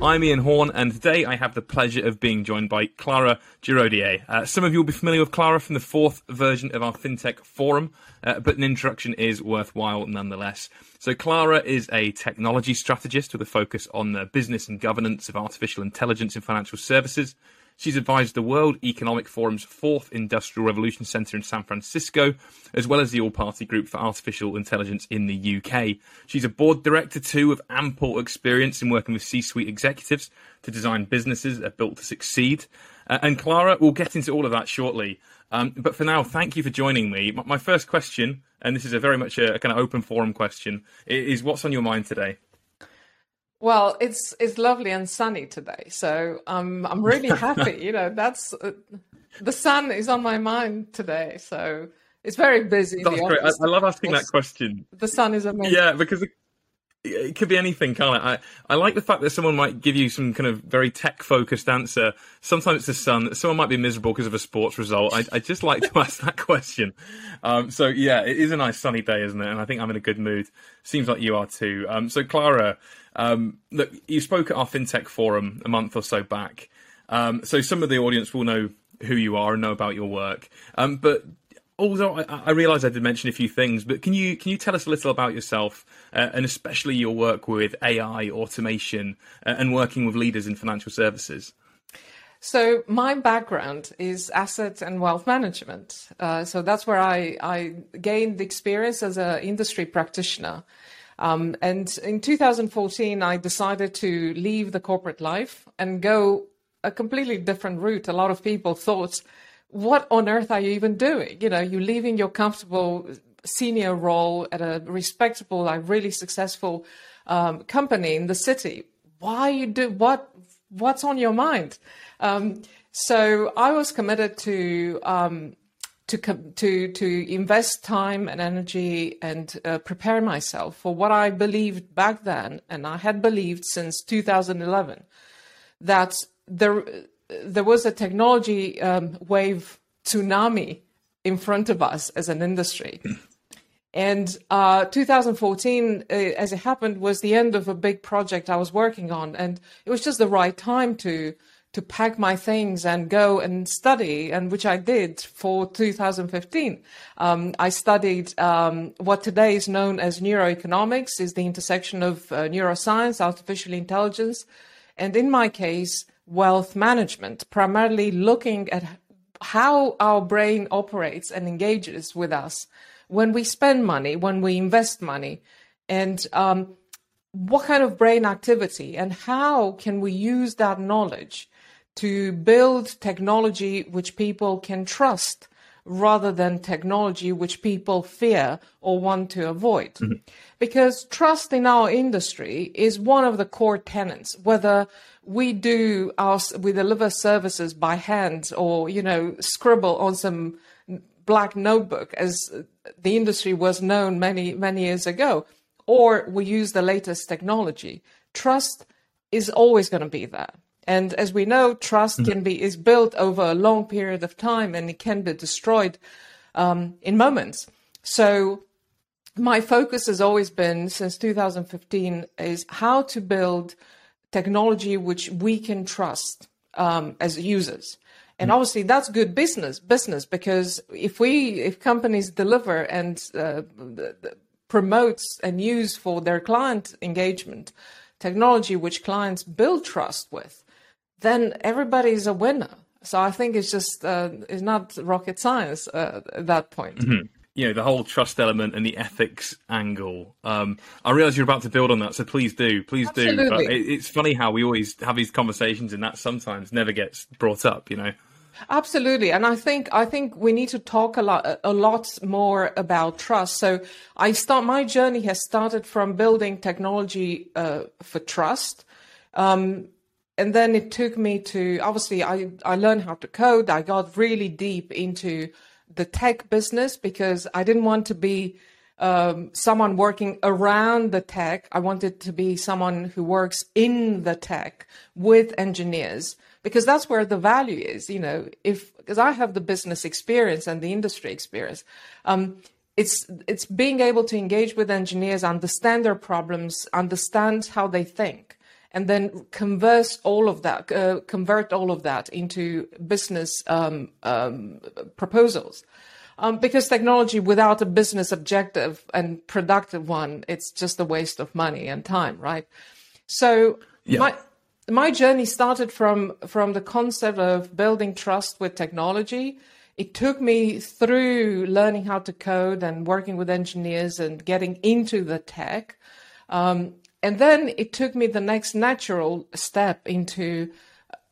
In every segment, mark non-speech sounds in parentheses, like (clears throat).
I'm Ian Horn, and today I have the pleasure of being joined by Clara Durodié. Uh, some of you will be familiar with Clara from the fourth version of our FinTech Forum, uh, but an introduction is worthwhile nonetheless. So, Clara is a technology strategist with a focus on the business and governance of artificial intelligence in financial services. She's advised the World Economic Forum's fourth Industrial Revolution Centre in San Francisco, as well as the All Party Group for Artificial Intelligence in the UK. She's a board director too, with ample experience in working with C suite executives to design businesses that are built to succeed. Uh, and Clara, we'll get into all of that shortly. Um, but for now, thank you for joining me. My, first question, and this is a very much a, a kind of open forum question, is what's on your mind today? Well, it's it's lovely and sunny today, so I'm I'm really happy. (laughs) you know, that's uh, the sun is on my mind today, so it's very busy. That's great. I, I, love asking that question. The sun is amazing. Yeah, because it, it could be anything, can't it? I I like the fact that someone might give you some kind of very tech focused answer. Sometimes it's the sun. Someone might be miserable because of a sports result. I I just like to (laughs) ask that question. Um, so yeah, it is a nice sunny day, isn't it? And I think I'm in a good mood. Seems like you are too. Um, so Clara. Um, look, you spoke at our FinTech forum a month or so back. Um, so some of the audience will know who you are and know about your work. Um, but although I, I realise I did mention a few things, but can you can you tell us a little about yourself uh, and especially your work with AI, automation, uh, and working with leaders in financial services? So my background is asset and wealth management. Uh, so that's where I, I gained experience as an industry practitioner. Um, and in 2014, I decided to leave the corporate life and go a completely different route. A lot of people thought, what on earth are you even doing? You know, you're leaving your comfortable senior role at a respectable, like really successful um, company in the city. Why you do what? What's on your mind? Um, so I was committed to um, to to to invest time and energy and uh, prepare myself for what I believed back then, and I had believed since 2011 that there there was a technology um, wave tsunami in front of us as an industry. (clears throat) And uh, 2014, uh, as it happened, was the end of a big project I was working on, and it was just the right time to to pack my things and go and study, and which I did for 2015. Um, I studied um, what today is known as neuroeconomics, is the intersection of uh, neuroscience, artificial intelligence, and in my case, wealth management, primarily looking at how our brain operates and engages with us when we spend money, when we invest money, and um, what kind of brain activity and how can we use that knowledge to build technology which people can trust rather than technology which people fear or want to avoid. Mm-hmm. Because trust in our industry is one of the core tenets, whether we do our, we deliver services by hand or, you know, scribble on some black notebook as the industry was known many, many years ago, or we use the latest technology. Trust is always going to be there. And as we know, trust mm-hmm. can be is built over a long period of time, and it can be destroyed um, in moments. So, my focus has always been since 2015 is how to build technology which we can trust um, as users. And mm-hmm. obviously, that's good business business because if we if companies deliver and uh, promotes and use for their client engagement technology which clients build trust with then everybody's a winner. So I think it's just uh, it's not rocket science uh, at that point. Mm-hmm. You know the whole trust element and the ethics angle. Um, I realize you're about to build on that, so please do, please Absolutely. do. But it, it's funny how we always have these conversations, and that sometimes never gets brought up. You know. Absolutely, and I think I think we need to talk a lot a lot more about trust. So I start my journey has started from building technology uh, for trust. Um, and then it took me to obviously I, I learned how to code. I got really deep into the tech business because I didn't want to be um, someone working around the tech. I wanted to be someone who works in the tech with engineers because that's where the value is. You know, if because I have the business experience and the industry experience. Um, it's it's being able to engage with engineers, understand their problems, understand how they think, and then converse all of that, uh, convert all of that into business um, um, proposals. Um, because technology without a business objective and productive one, it's just a waste of money and time, right? So yeah. my my journey started from from the concept of building trust with technology it took me through learning how to code and working with engineers and getting into the tech. Um, and then it took me the next natural step into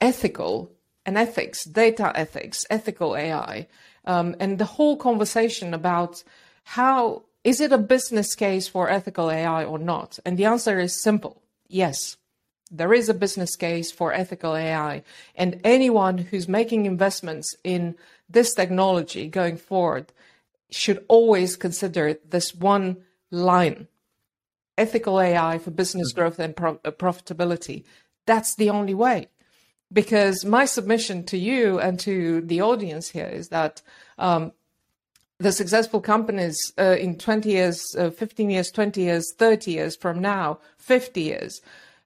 ethical and ethics, data ethics, ethical AI, um, and the whole conversation about how is it a business case for ethical AI or not? And the answer is simple. Yes. There is a business case for ethical AI, and anyone who's making investments in this technology going forward should always consider this one line ethical AI for business mm-hmm. growth and pro- uh, profitability. That's the only way. Because my submission to you and to the audience here is that um, the successful companies uh, in 20 years, uh, 15 years, 20 years, 30 years from now, 50 years,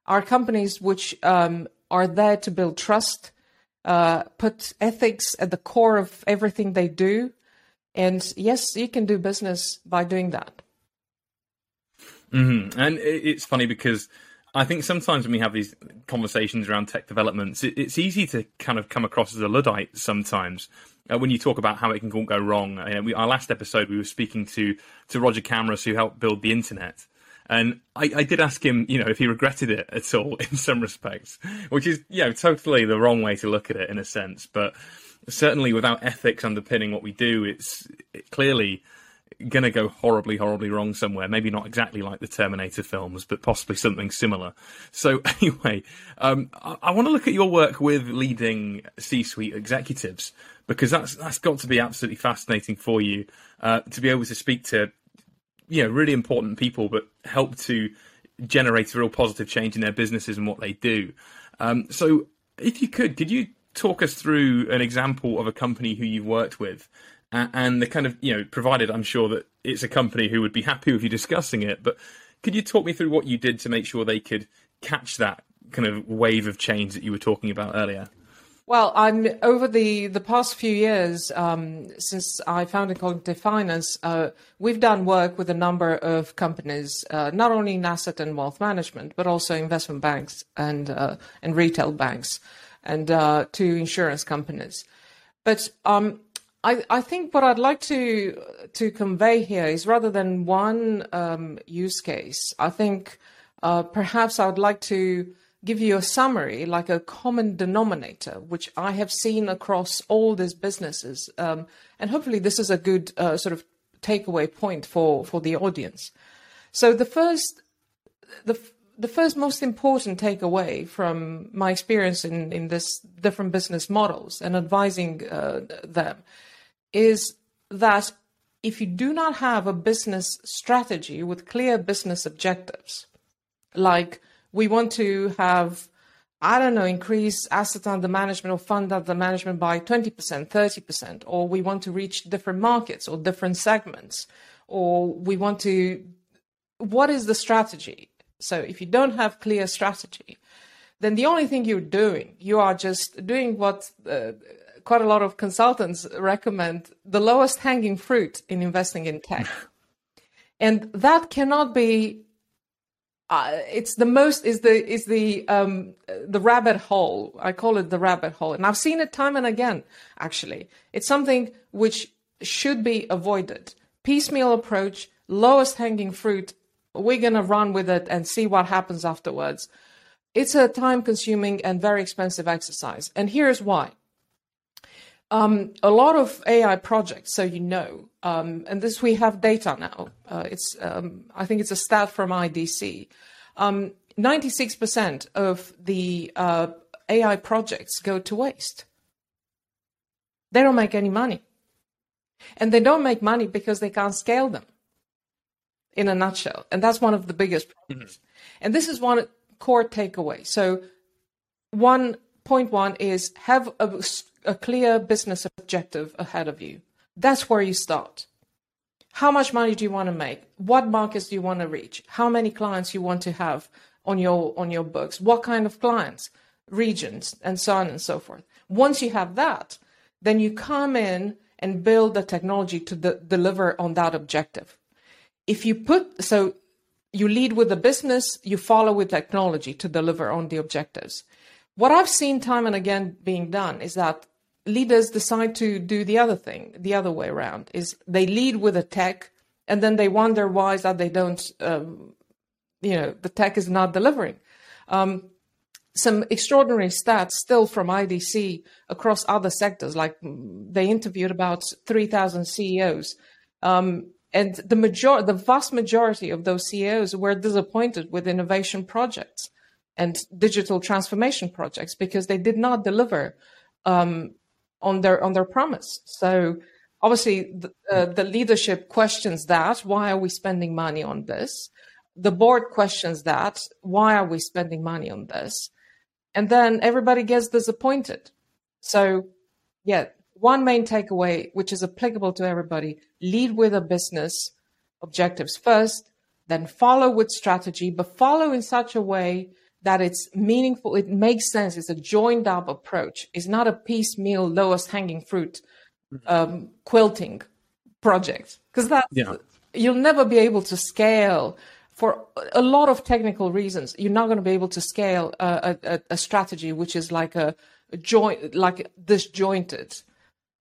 are companies which um, are there to build trust, uh, put ethics at the core of everything they do. And yes, you can do business by doing that. Mm-hmm. And it's funny because I think sometimes when we have these conversations around tech developments, it's easy to kind of come across as a Luddite sometimes. Uh, when you talk about how it can all go wrong, uh, we, our last episode we were speaking to to Roger Camrass, who helped build the internet, and I, I, did ask him, you know, if he regretted it at all (laughs) in some respects, which is, you know, totally the wrong way to look at it in a sense. But certainly without ethics underpinning what we do, it's it clearly going to go horribly, horribly wrong somewhere. Maybe not exactly like the Terminator films, but possibly something similar. So (laughs) anyway, um, I, I want to look at your work with leading C-suite executives because that's that's got to be absolutely fascinating for you uh, to be able to speak to you know really important people, but help to generate a real positive change in their businesses and what they do. Um, so, if you could, could you talk us through an example of a company who you've worked with, and, the kind of you know, provided I'm sure that it's a company who would be happy with you discussing it, but could you talk me through what you did to make sure they could catch that kind of wave of change that you were talking about earlier? Well, I'm over the the past few years um, since I founded Cognitive Finance. Uh, we've done work with a number of companies, uh, not only in asset and wealth management, but also investment banks and uh, and retail banks, and uh, to insurance companies. But um, I, I, think what I'd like to to convey here is rather than one um, use case, I think uh, perhaps I would like to give you a summary, like a common denominator, which I have seen across all these businesses. Um, and hopefully, this is a good uh, sort of takeaway point for, for the audience. So, the first, the, the first most important takeaway from my experience in, in this different business models and advising uh, them is that if you do not have a business strategy with clear business objectives, like we want to have, I don't know, increase asset under management or fund under management by 20%, 30%, or we want to reach different markets or different segments, or we want to, what is the strategy? So if you don't have clear strategy, then the only thing you're doing, you are just doing what uh, quite a lot of consultants recommend the lowest hanging fruit in investing in tech. (laughs) and that cannot be uh, it's the most is the is the um the rabbit hole. I call it the rabbit hole. And i've seen it time and again actually. It's something which should be avoided. Piecemeal approach lowest hanging fruit. We're going to run with it and see what happens afterwards. It's a time consuming and very expensive exercise. And here's why um, a lot of AI projects, so you know, um, and this we have data now. Uh, it's um, I think it's a stat from IDC. 96% um, of the uh, AI projects go to waste. They don't make any money, and they don't make money because they can't scale them. In a nutshell, and that's one of the biggest problems. Mm-hmm. And this is one core takeaway. So, one point one is have a, a clear business objective ahead of you. That's where you start. how much money do you want to make? What markets do you want to reach? How many clients you want to have on your on your books? What kind of clients, regions, and so on and so forth. Once you have that, then you come in and build the technology to de- deliver on that objective. If you put so you lead with the business, you follow with technology to deliver on the objectives. What I've seen time and again being done is that leaders decide to do the other thing, the other way around, is they lead with a tech and then they wonder why is that they don't, um, you know, the tech is not delivering. Um, some extraordinary stats still from IDC across other sectors, like they interviewed about 3,000 CEOs. Um, and the major, the vast majority of those CEOs were disappointed with innovation projects and digital transformation projects because they did not deliver um, on their on their promise. So obviously, the, uh, the leadership questions that. Why are we spending money on this? The board questions that. Why are we spending money on this? And then everybody gets disappointed. So, yeah, one main takeaway, which is applicable to everybody: lead with a business objectives first, then follow with strategy, but follow in such a way that it's meaningful, it makes sense, it's a joined up approach. It's not a piecemeal, lowest hanging fruit um, quilting project. Because that yeah. you'll never be able to scale for a lot of technical reasons. You're not going to be able to scale a, a, a strategy which is like a, a joint, like disjointed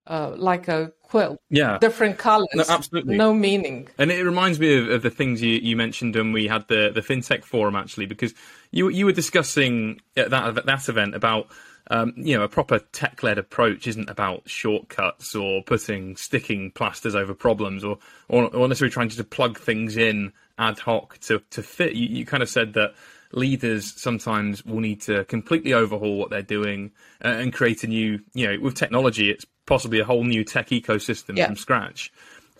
uh, like a quilt. Yeah. Different colors. No, absolutely. No meaning. And it reminds me of, of, the things you, you mentioned when we had the, the FinTech forum, actually, because you, you were discussing at that, at that event about, um, you know, a proper tech led approach isn't about shortcuts or putting sticking plasters over problems or, or, or necessarily trying to plug things in ad hoc to, to fit. You, you kind of said that leaders sometimes will need to completely overhaul what they're doing uh, and create a new, you know, with technology, it's possibly a whole new tech ecosystem yeah. from scratch.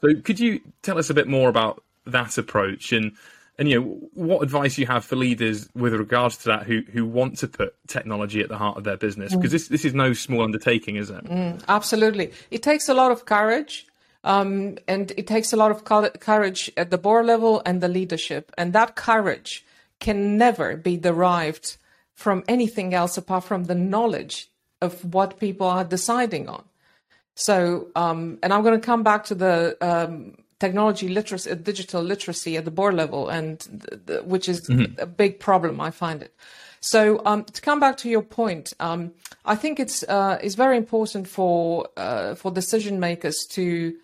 So, could you tell us a bit more about that approach and and you know what advice you have for leaders with regards to that who who want to put technology at the heart of their business because mm. this this is no small undertaking, is it? Mm, absolutely, it takes a lot of courage. Um, and it takes a lot of courage at the board level and the leadership. And that courage can never be derived from anything else apart from the knowledge of what people are deciding on. So, um, and I'm going to come back to the um, technology literacy, digital literacy at the board level, and the, the, which is mm-hmm. a big problem. I find it. So, um, to come back to your point, um, I think it's uh, it's very important for uh, for decision makers to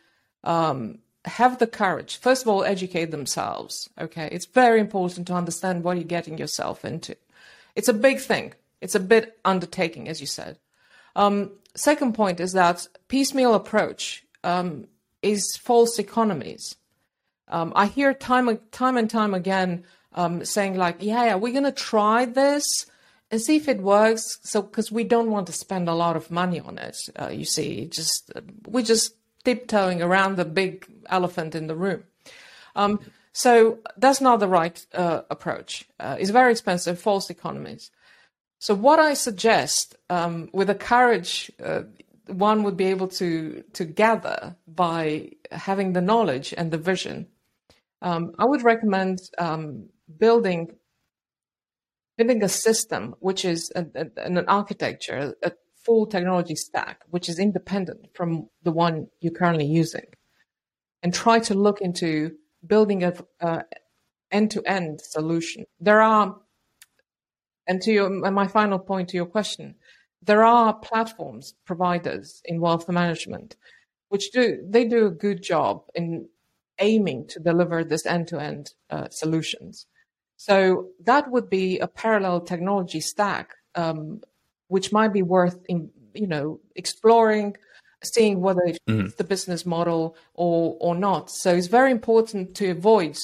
um, have the courage. First of all, educate themselves. Okay, it's very important to understand what you're getting yourself into. It's a big thing. It's a bit undertaking, as you said. Um, second point is that piecemeal approach um, is false economies. Um, I hear time time and time again um, saying like, yeah, yeah, we're going to try this and see if it works. So because we don't want to spend a lot of money on it, uh, you see, just uh, we're just tiptoeing around the big elephant in the room. Um, so that's not the right uh, approach. Uh, it's very expensive, false economies. So what I suggest, um, with the courage uh, one would be able to to gather by having the knowledge and the vision, um, I would recommend um, building building a system which is a, a, an architecture, a full technology stack, which is independent from the one you're currently using, and try to look into building a uh, end-to-end solution. There are and to your, my final point to your question, there are platforms providers in wealth management which do they do a good job in aiming to deliver this end-to-end uh, solutions. So that would be a parallel technology stack, um, which might be worth in, you know exploring, seeing whether it's mm-hmm. the business model or or not. So it's very important to avoid,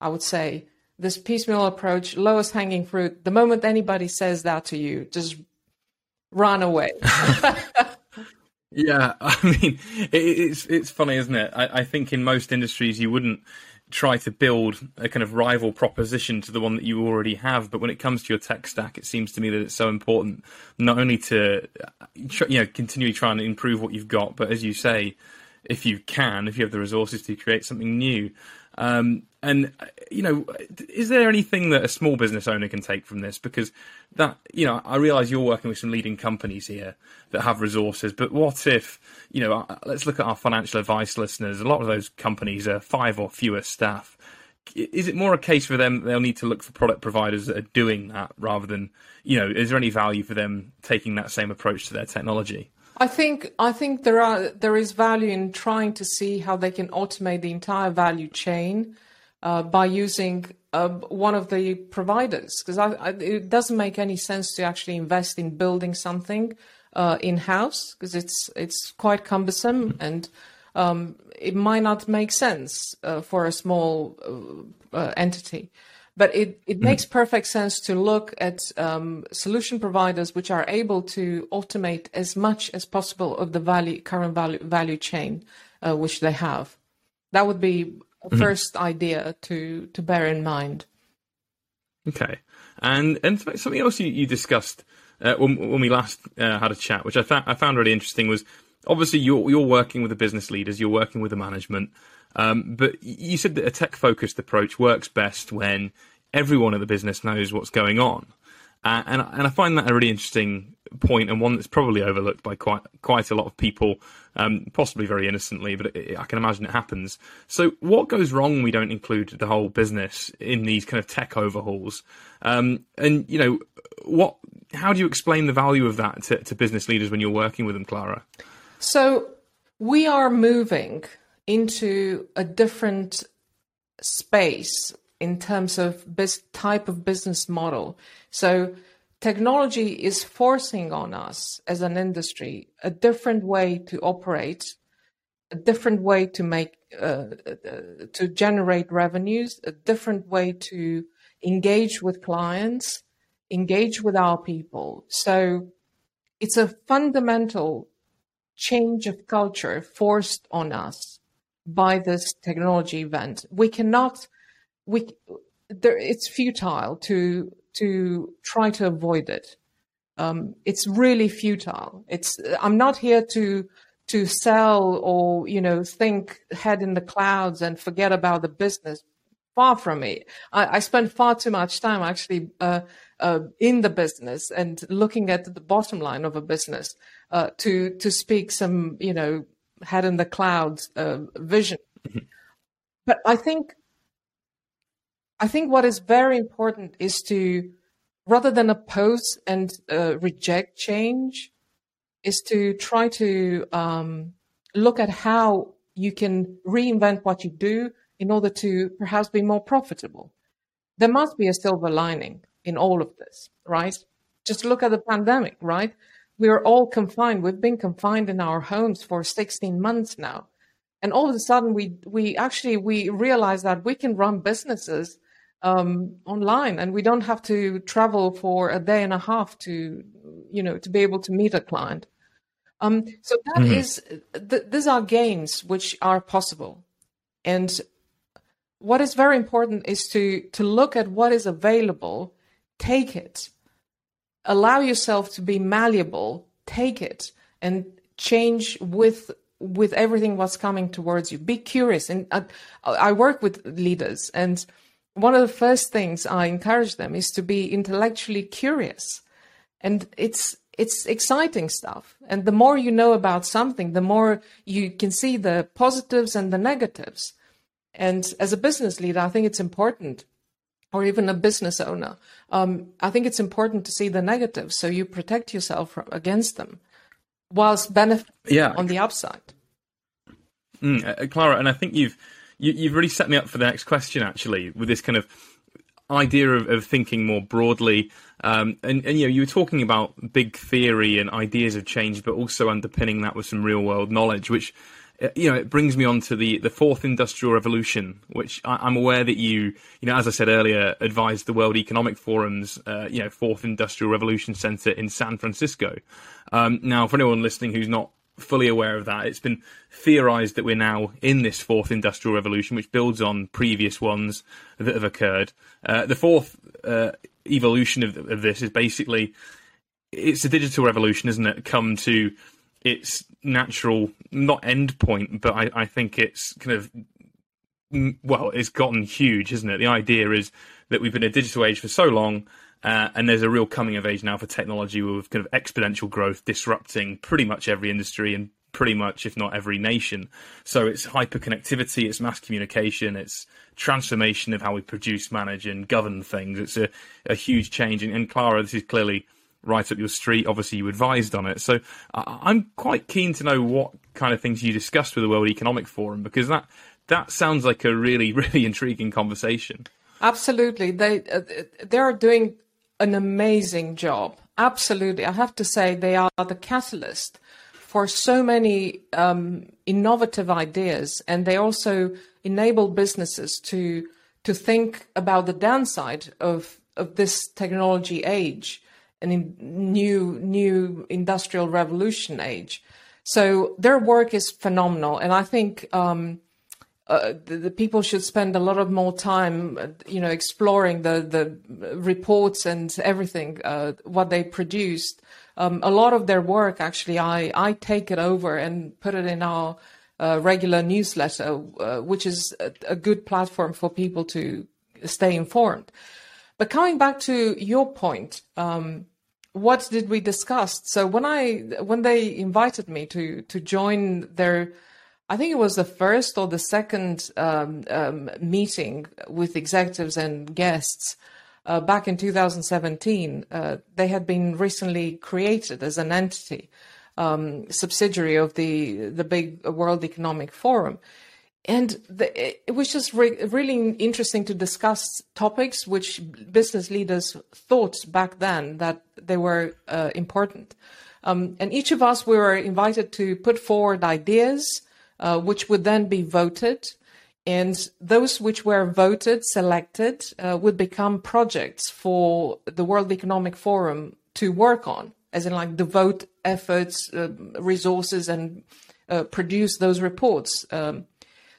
I would say, this piecemeal approach, lowest hanging fruit. The moment anybody says that to you, just run away. (laughs) (laughs) yeah, I mean, it, it's it's funny, isn't it? I, I think in most industries you wouldn't try to build a kind of rival proposition to the one that you already have. But when it comes to your tech stack, it seems to me that it's so important not only to you know continually try and improve what you've got, but as you say, if you can, if you have the resources to create something new. Um, and you know, is there anything that a small business owner can take from this? Because that you know, I realise you're working with some leading companies here that have resources, but what if you know? Uh, let's look at our financial advice listeners. A lot of those companies are five or fewer staff. Is it more a case for them they'll need to look for product providers that are doing that rather than you know? Is there any value for them taking that same approach to their technology? I think I think there are there is value in trying to see how they can automate the entire value chain uh, by using uh, one of the providers because it doesn't make any sense to actually invest in building something uh, in house because it's it's quite cumbersome and um, it might not make sense uh, for a small uh, uh, entity. But it, it mm-hmm. makes perfect sense to look at um, solution providers which are able to automate as much as possible of the value, current value, value chain uh, which they have. That would be a mm-hmm. first idea to, to bear in mind. Okay. And and something else you, you discussed uh, when, when we last uh, had a chat, which I, th- I found really interesting, was obviously you're you're working with the business leaders, you're working with the management, um, but you said that a tech focused approach works best when everyone in the business knows what's going on. Uh, and and I find that a really interesting point and one that's probably overlooked by quite quite a lot of people, um, possibly very innocently, but it, I can imagine it happens. So, what goes wrong when we don't include the whole business in these kind of tech overhauls? Um, and you know, what? How do you explain the value of that to, to business leaders when you're working with them, Clara? So, we are moving into a different space in terms of this type of business model. So technology is forcing on us as an industry a different way to operate, a different way to make uh, uh, to generate revenues, a different way to engage with clients, engage with our people. So it's a fundamental change of culture forced on us by this technology event. We cannot we there, it's futile to to try to avoid it. Um, it's really futile. It's I'm not here to to sell or you know think head in the clouds and forget about the business. Far from me. I, I spend far too much time actually uh, uh, in the business and looking at the bottom line of a business uh, to to speak some you know head in the clouds uh, vision. Mm-hmm. But I think I think what is very important is to, rather than oppose and uh, reject change, is to try to um, look at how you can reinvent what you do in order to perhaps be more profitable. There must be a silver lining in all of this, right? Just look at the pandemic, right? We are all confined. We've been confined in our homes for 16 months now. And all of a sudden we we actually we realize that we can run businesses um, online, and we don't have to travel for a day and a half to, you know, to be able to meet a client. Um, so that mm-hmm. is, th- these are gains which are possible, and what is very important is to to look at what is available, take it, allow yourself to be malleable, take it, and change with with everything what's coming towards you. Be curious, and I, I work with leaders and one of the first things I encourage them is to be intellectually curious. And it's it's exciting stuff. And the more you know about something, the more you can see the positives and the negatives. And as a business leader, I think it's important, or even a business owner, um, I think it's important to see the negatives so you protect yourself against them, whilst benefit yeah. on the upside. Mm, uh, Clara, and I think you've you, have really set me up for the next question, actually, with this kind of idea of, of thinking more broadly. Um, and, and, you know, you were talking about big theory and ideas of change, but also underpinning that with some real world knowledge, which, uh, you know, it brings me on to the, the fourth industrial revolution, which I, am aware that you, you know, as I said earlier, advised the World Economic Forum's, uh, you know, fourth industrial revolution center in San Francisco. Um, now, for anyone listening who's not fully aware of that. It's been theorized that we're now in this fourth industrial revolution, which builds on previous ones that have occurred. Uh, the fourth uh, evolution of, of, this is basically it's a digital revolution, isn't it? Come to its natural, not end point, but I, I think it's kind of well, it's gotten huge, isn't it? The idea is that we've been a digital age for so long, uh, and there's a real coming of age now for technology with kind of exponential growth disrupting pretty much every industry and pretty much, if not every nation. So it's hyperconnectivity, it's mass communication, it's transformation of how we produce, manage, and govern things. It's a, a huge change. And, and, Clara, this is clearly right up your street. Obviously, you advised on it. So I'm quite keen to know what kind of things you discussed with the World Economic Forum because that that sounds like a really, (laughs) really intriguing conversation. Absolutely, they uh, they are doing an amazing job. Absolutely, I have to say they are the catalyst for so many um, innovative ideas, and they also enable businesses to to think about the downside of of this technology age in new new industrial revolution age. So their work is phenomenal, and I think um, uh, the, the, people should spend a lot of more time, uh, you know, exploring the the reports and everything uh, what they produced. Um, a lot of their work, actually, I I take it over and put it in our uh, regular newsletter, uh, which is a, a, good platform for people to stay informed. But coming back to your point, um, what did we discuss? So when I when they invited me to to join their I think it was the first or the second um, um, meeting with executives and guests uh, back in 2017. Uh, they had been recently created as an entity, um, subsidiary of the the big World Economic Forum, and the, it was just re- really interesting to discuss topics which business leaders thought back then that they were uh, important. Um, and each of us we were invited to put forward ideas uh, which would then be voted. And those which were voted, selected, uh, would become projects for the World Economic Forum to work on, as in like devote efforts, uh, resources, and uh, produce those reports. Um,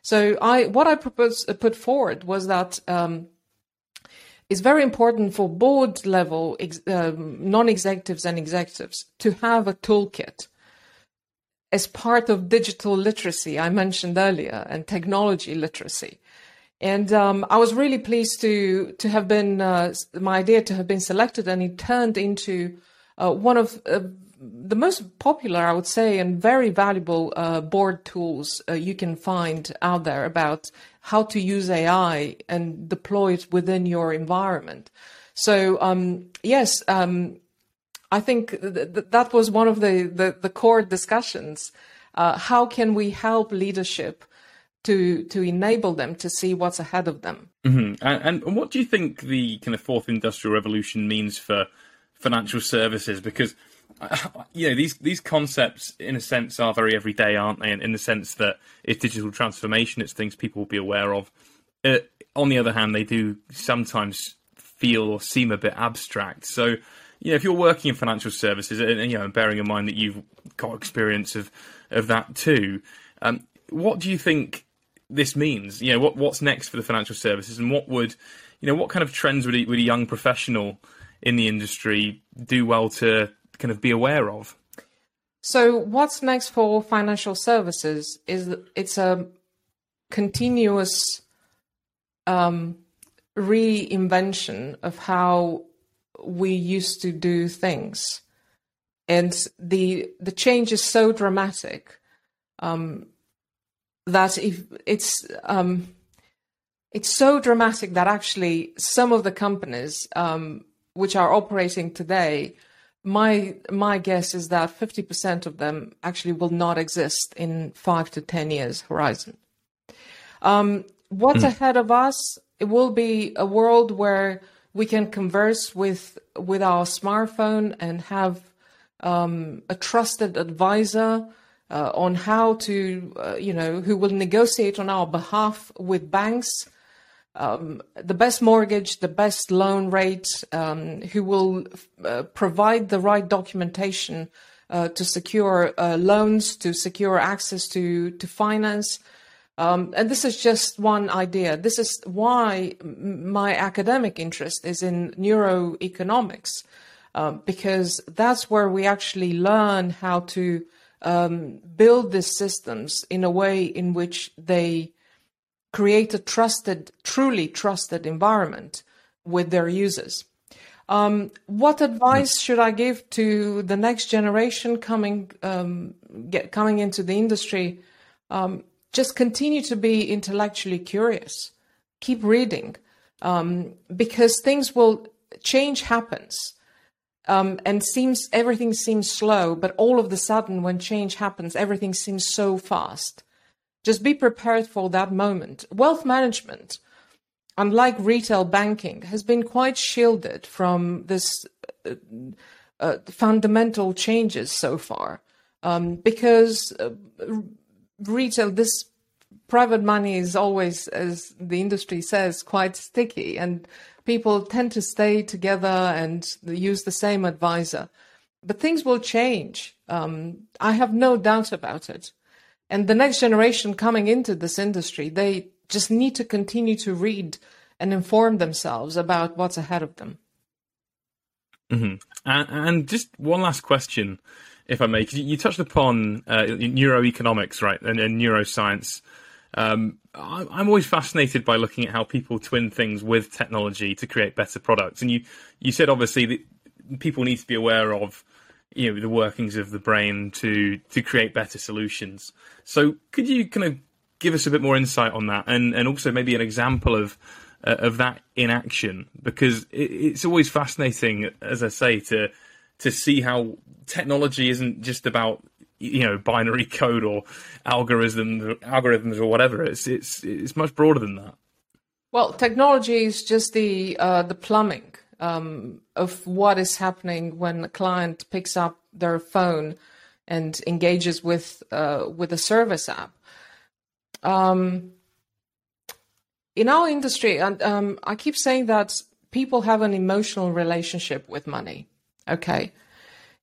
so I, what I propose, uh, put forward was that um, it's very important for board level ex- um, non-executives and executives to have a toolkit as part of digital literacy I mentioned earlier and technology literacy. And um, I was really pleased to to have been uh, my idea to have been selected, and it turned into uh, one of uh, the most popular, I would say, and very valuable uh, board tools uh, you can find out there about how to use AI and deploy it within your environment. So um, yes, um, I think th- th- that was one of the, the, the core discussions. Uh, how can we help leadership to to enable them to see what's ahead of them? Mm-hmm. And, and, what do you think the kind of fourth industrial revolution means for financial services? Because (laughs) you know these these concepts, in a sense, are very everyday, aren't they? In, in the sense that it's digital transformation, it's things people will be aware of. Uh, on the other hand, they do sometimes feel or seem a bit abstract. So you know, if you're working in financial services, and you know, bearing in mind that you've got experience of of that too, um, what do you think this means? You know, what what's next for the financial services, and what would, you know, what kind of trends would a, would a young professional in the industry do well to kind of be aware of? So, what's next for financial services is it's a continuous um, reinvention of how we used to do things. And the the change is so dramatic um, that if it's um, it's so dramatic that actually some of the companies um, which are operating today, my my guess is that fifty percent of them actually will not exist in five to ten years horizon. Um, what's mm. ahead of us? It will be a world where we can converse with with our smartphone and have um, a trusted advisor uh, on how to, uh, you know, who will negotiate on our behalf with banks, um, the best mortgage, the best loan rate, um, who will uh, provide the right documentation uh, to secure uh, loans, to secure access to to finance. Um, and this is just one idea. This is why my academic interest is in neuroeconomics, uh, because that's where we actually learn how to um, build these systems in a way in which they create a trusted, truly trusted environment with their users. Um, what advice should I give to the next generation coming um, get, coming into the industry? Um, just continue to be intellectually curious. Keep reading um, because things will change happens. Um, and seems everything seems slow, but all of the sudden, when change happens, everything seems so fast. Just be prepared for that moment. Wealth management, unlike retail banking, has been quite shielded from this uh, uh, fundamental changes so far, um, because uh, retail, this private money is always, as the industry says, quite sticky, and people tend to stay together and use the same advisor. But things will change. Um, I have no doubt about it. And the next generation coming into this industry, they just need to continue to read and inform themselves about what's ahead of them. Mm-hmm. And, and, just one last question, if I may, you touched upon uh, neuroeconomics, right, and, and neuroscience. Um, I'm always fascinated by looking at how people twin things with technology to create better products. And you, you said obviously that people need to be aware of, you know, the workings of the brain to to create better solutions. So could you kind of give us a bit more insight on that, and and also maybe an example of uh, of that in action? Because it, it's always fascinating, as I say, to to see how technology isn't just about you know binary (laughs) code or algorithms algorithms or whatever it's it's it's much broader than that well technology is just the uh, the plumbing um, of what is happening when a client picks up their phone and engages with uh, with a service app. Um, in our industry and um, i keep saying that people have an emotional relationship with money okay?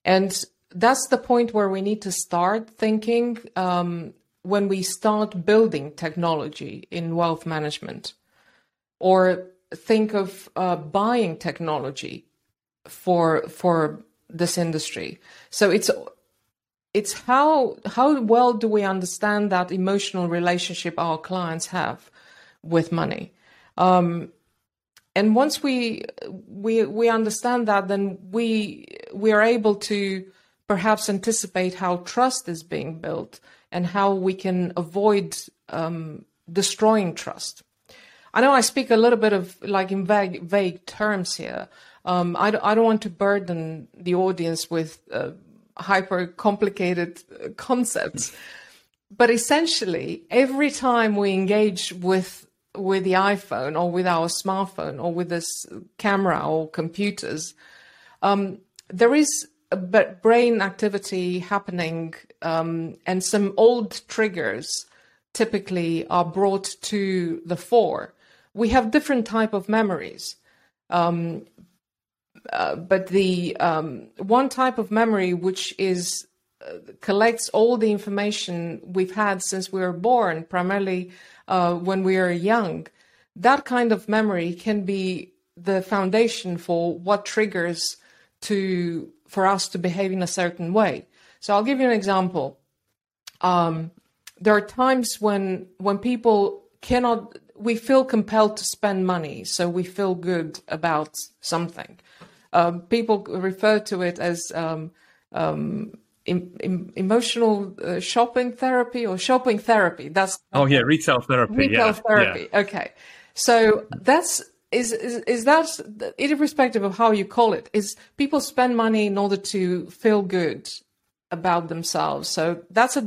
And that's the point where we need to start thinking um, when we start building technology in wealth management or think of uh, buying technology for for this industry so it's it's how how well do we understand that emotional relationship our clients have with money um, and once we we we understand that then we we are able to perhaps anticipate how trust is being built and how we can avoid um, destroying trust. I know I speak a little bit of like in vague, vague terms here. Um, I, don't, I, don't, want to burden the audience with uh, hyper complicated uh, concepts, but essentially, every time we engage with with the iPhone or with our smartphone or with this camera or computers, um, there is brain activity happening um, and some old triggers typically are brought to the fore. We have different type of memories. Um, uh, but the um, one type of memory which is uh, collects all the information we've had since we were born, primarily uh, when we are young, that kind of memory can be the foundation for what triggers to for us to behave in a certain way. So I'll give you an example. Um, there are times when when people cannot we feel compelled to spend money, so we feel good about something. Um, people refer to it as um, um, in, in, emotional uh, shopping therapy or shopping therapy. That's oh yeah, retail therapy. Retail yeah. therapy. Yeah. Okay, so that's is, is is that irrespective of how you call it is people spend money in order to feel good about themselves so that's a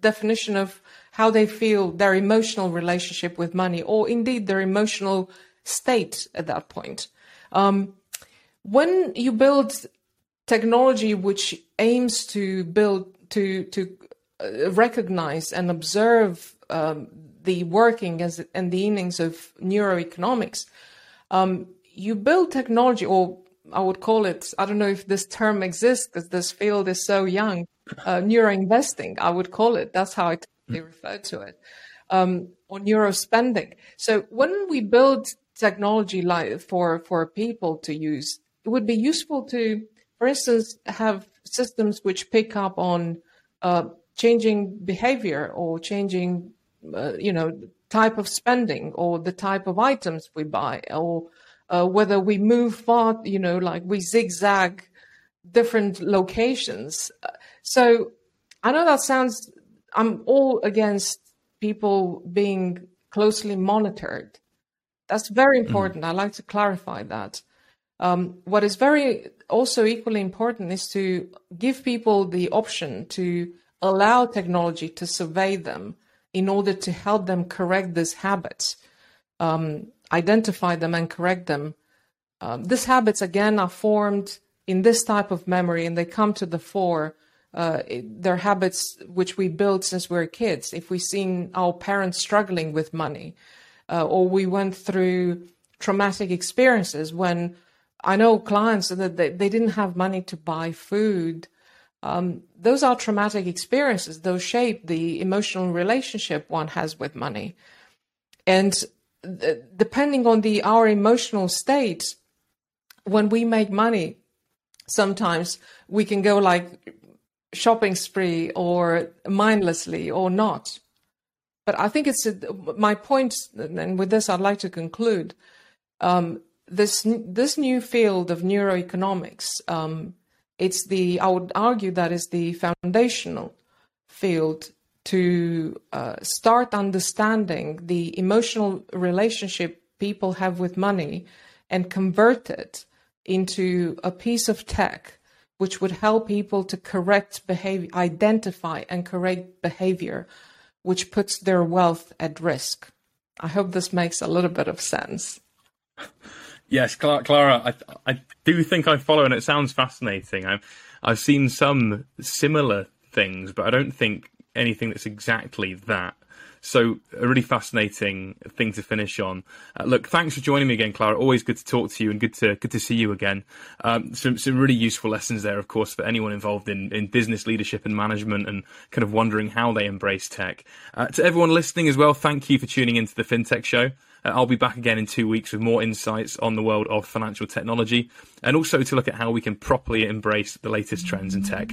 definition of how they feel their emotional relationship with money or indeed their emotional state at that point um, when you build technology which aims to build to to uh, recognize and observe um, the working as, and the innings of neuroeconomics um, you build technology, or I would call it, I don't know if this term exists because this field is so young, uh, neuro investing, I would call it. That's how I typically refer to it, um, or neuro spending. So when we build technology like for, for people to use, it would be useful to, for instance, have systems which pick up on uh, changing behavior or changing, uh, you know, type of spending or the type of items we buy or uh, whether we move far, you know, like we zigzag different locations. So I know that sounds, I'm all against people being closely monitored. That's very mm-hmm. important. Mm. I like to clarify that. Um, what is very also equally important is to give people the option to allow technology to survey them in order to help them correct these habits, um, identify them and correct them. Um, these habits, again, are formed in this type of memory and they come to the fore. Uh, they're habits which we build since we we're kids. If we've seen our parents struggling with money, uh, or we went through traumatic experiences when I know clients that they, they didn't have money to buy food. Um, those are traumatic experiences. Those shape the emotional relationship one has with money. And th- depending on the our emotional state, when we make money, sometimes we can go like shopping spree or mindlessly or not. But I think it's a, my point, and with this I'd like to conclude. Um, this this new field of neuroeconomics, um, it's the I would argue that is the foundational field to uh, start understanding the emotional relationship people have with money and convert it into a piece of tech which would help people to correct behavior, identify and correct behavior, which puts their wealth at risk. I hope this makes a little bit of sense. (laughs) Yes, Clara, I, I do think I follow, and it sounds fascinating. I've, I've seen some similar things, but I don't think anything that's exactly that. So, a really fascinating thing to finish on. Uh, look, thanks for joining me again, Clara. Always good to talk to you and good to good to see you again. Um, some some really useful lessons there, of course, for anyone involved in, in business leadership and management and kind of wondering how they embrace tech. Uh, to everyone listening as well, thank you for tuning into the FinTech Show. Uh, I'll be back again in two weeks with more insights on the world of financial technology and also to look at how we can properly embrace the latest trends in tech.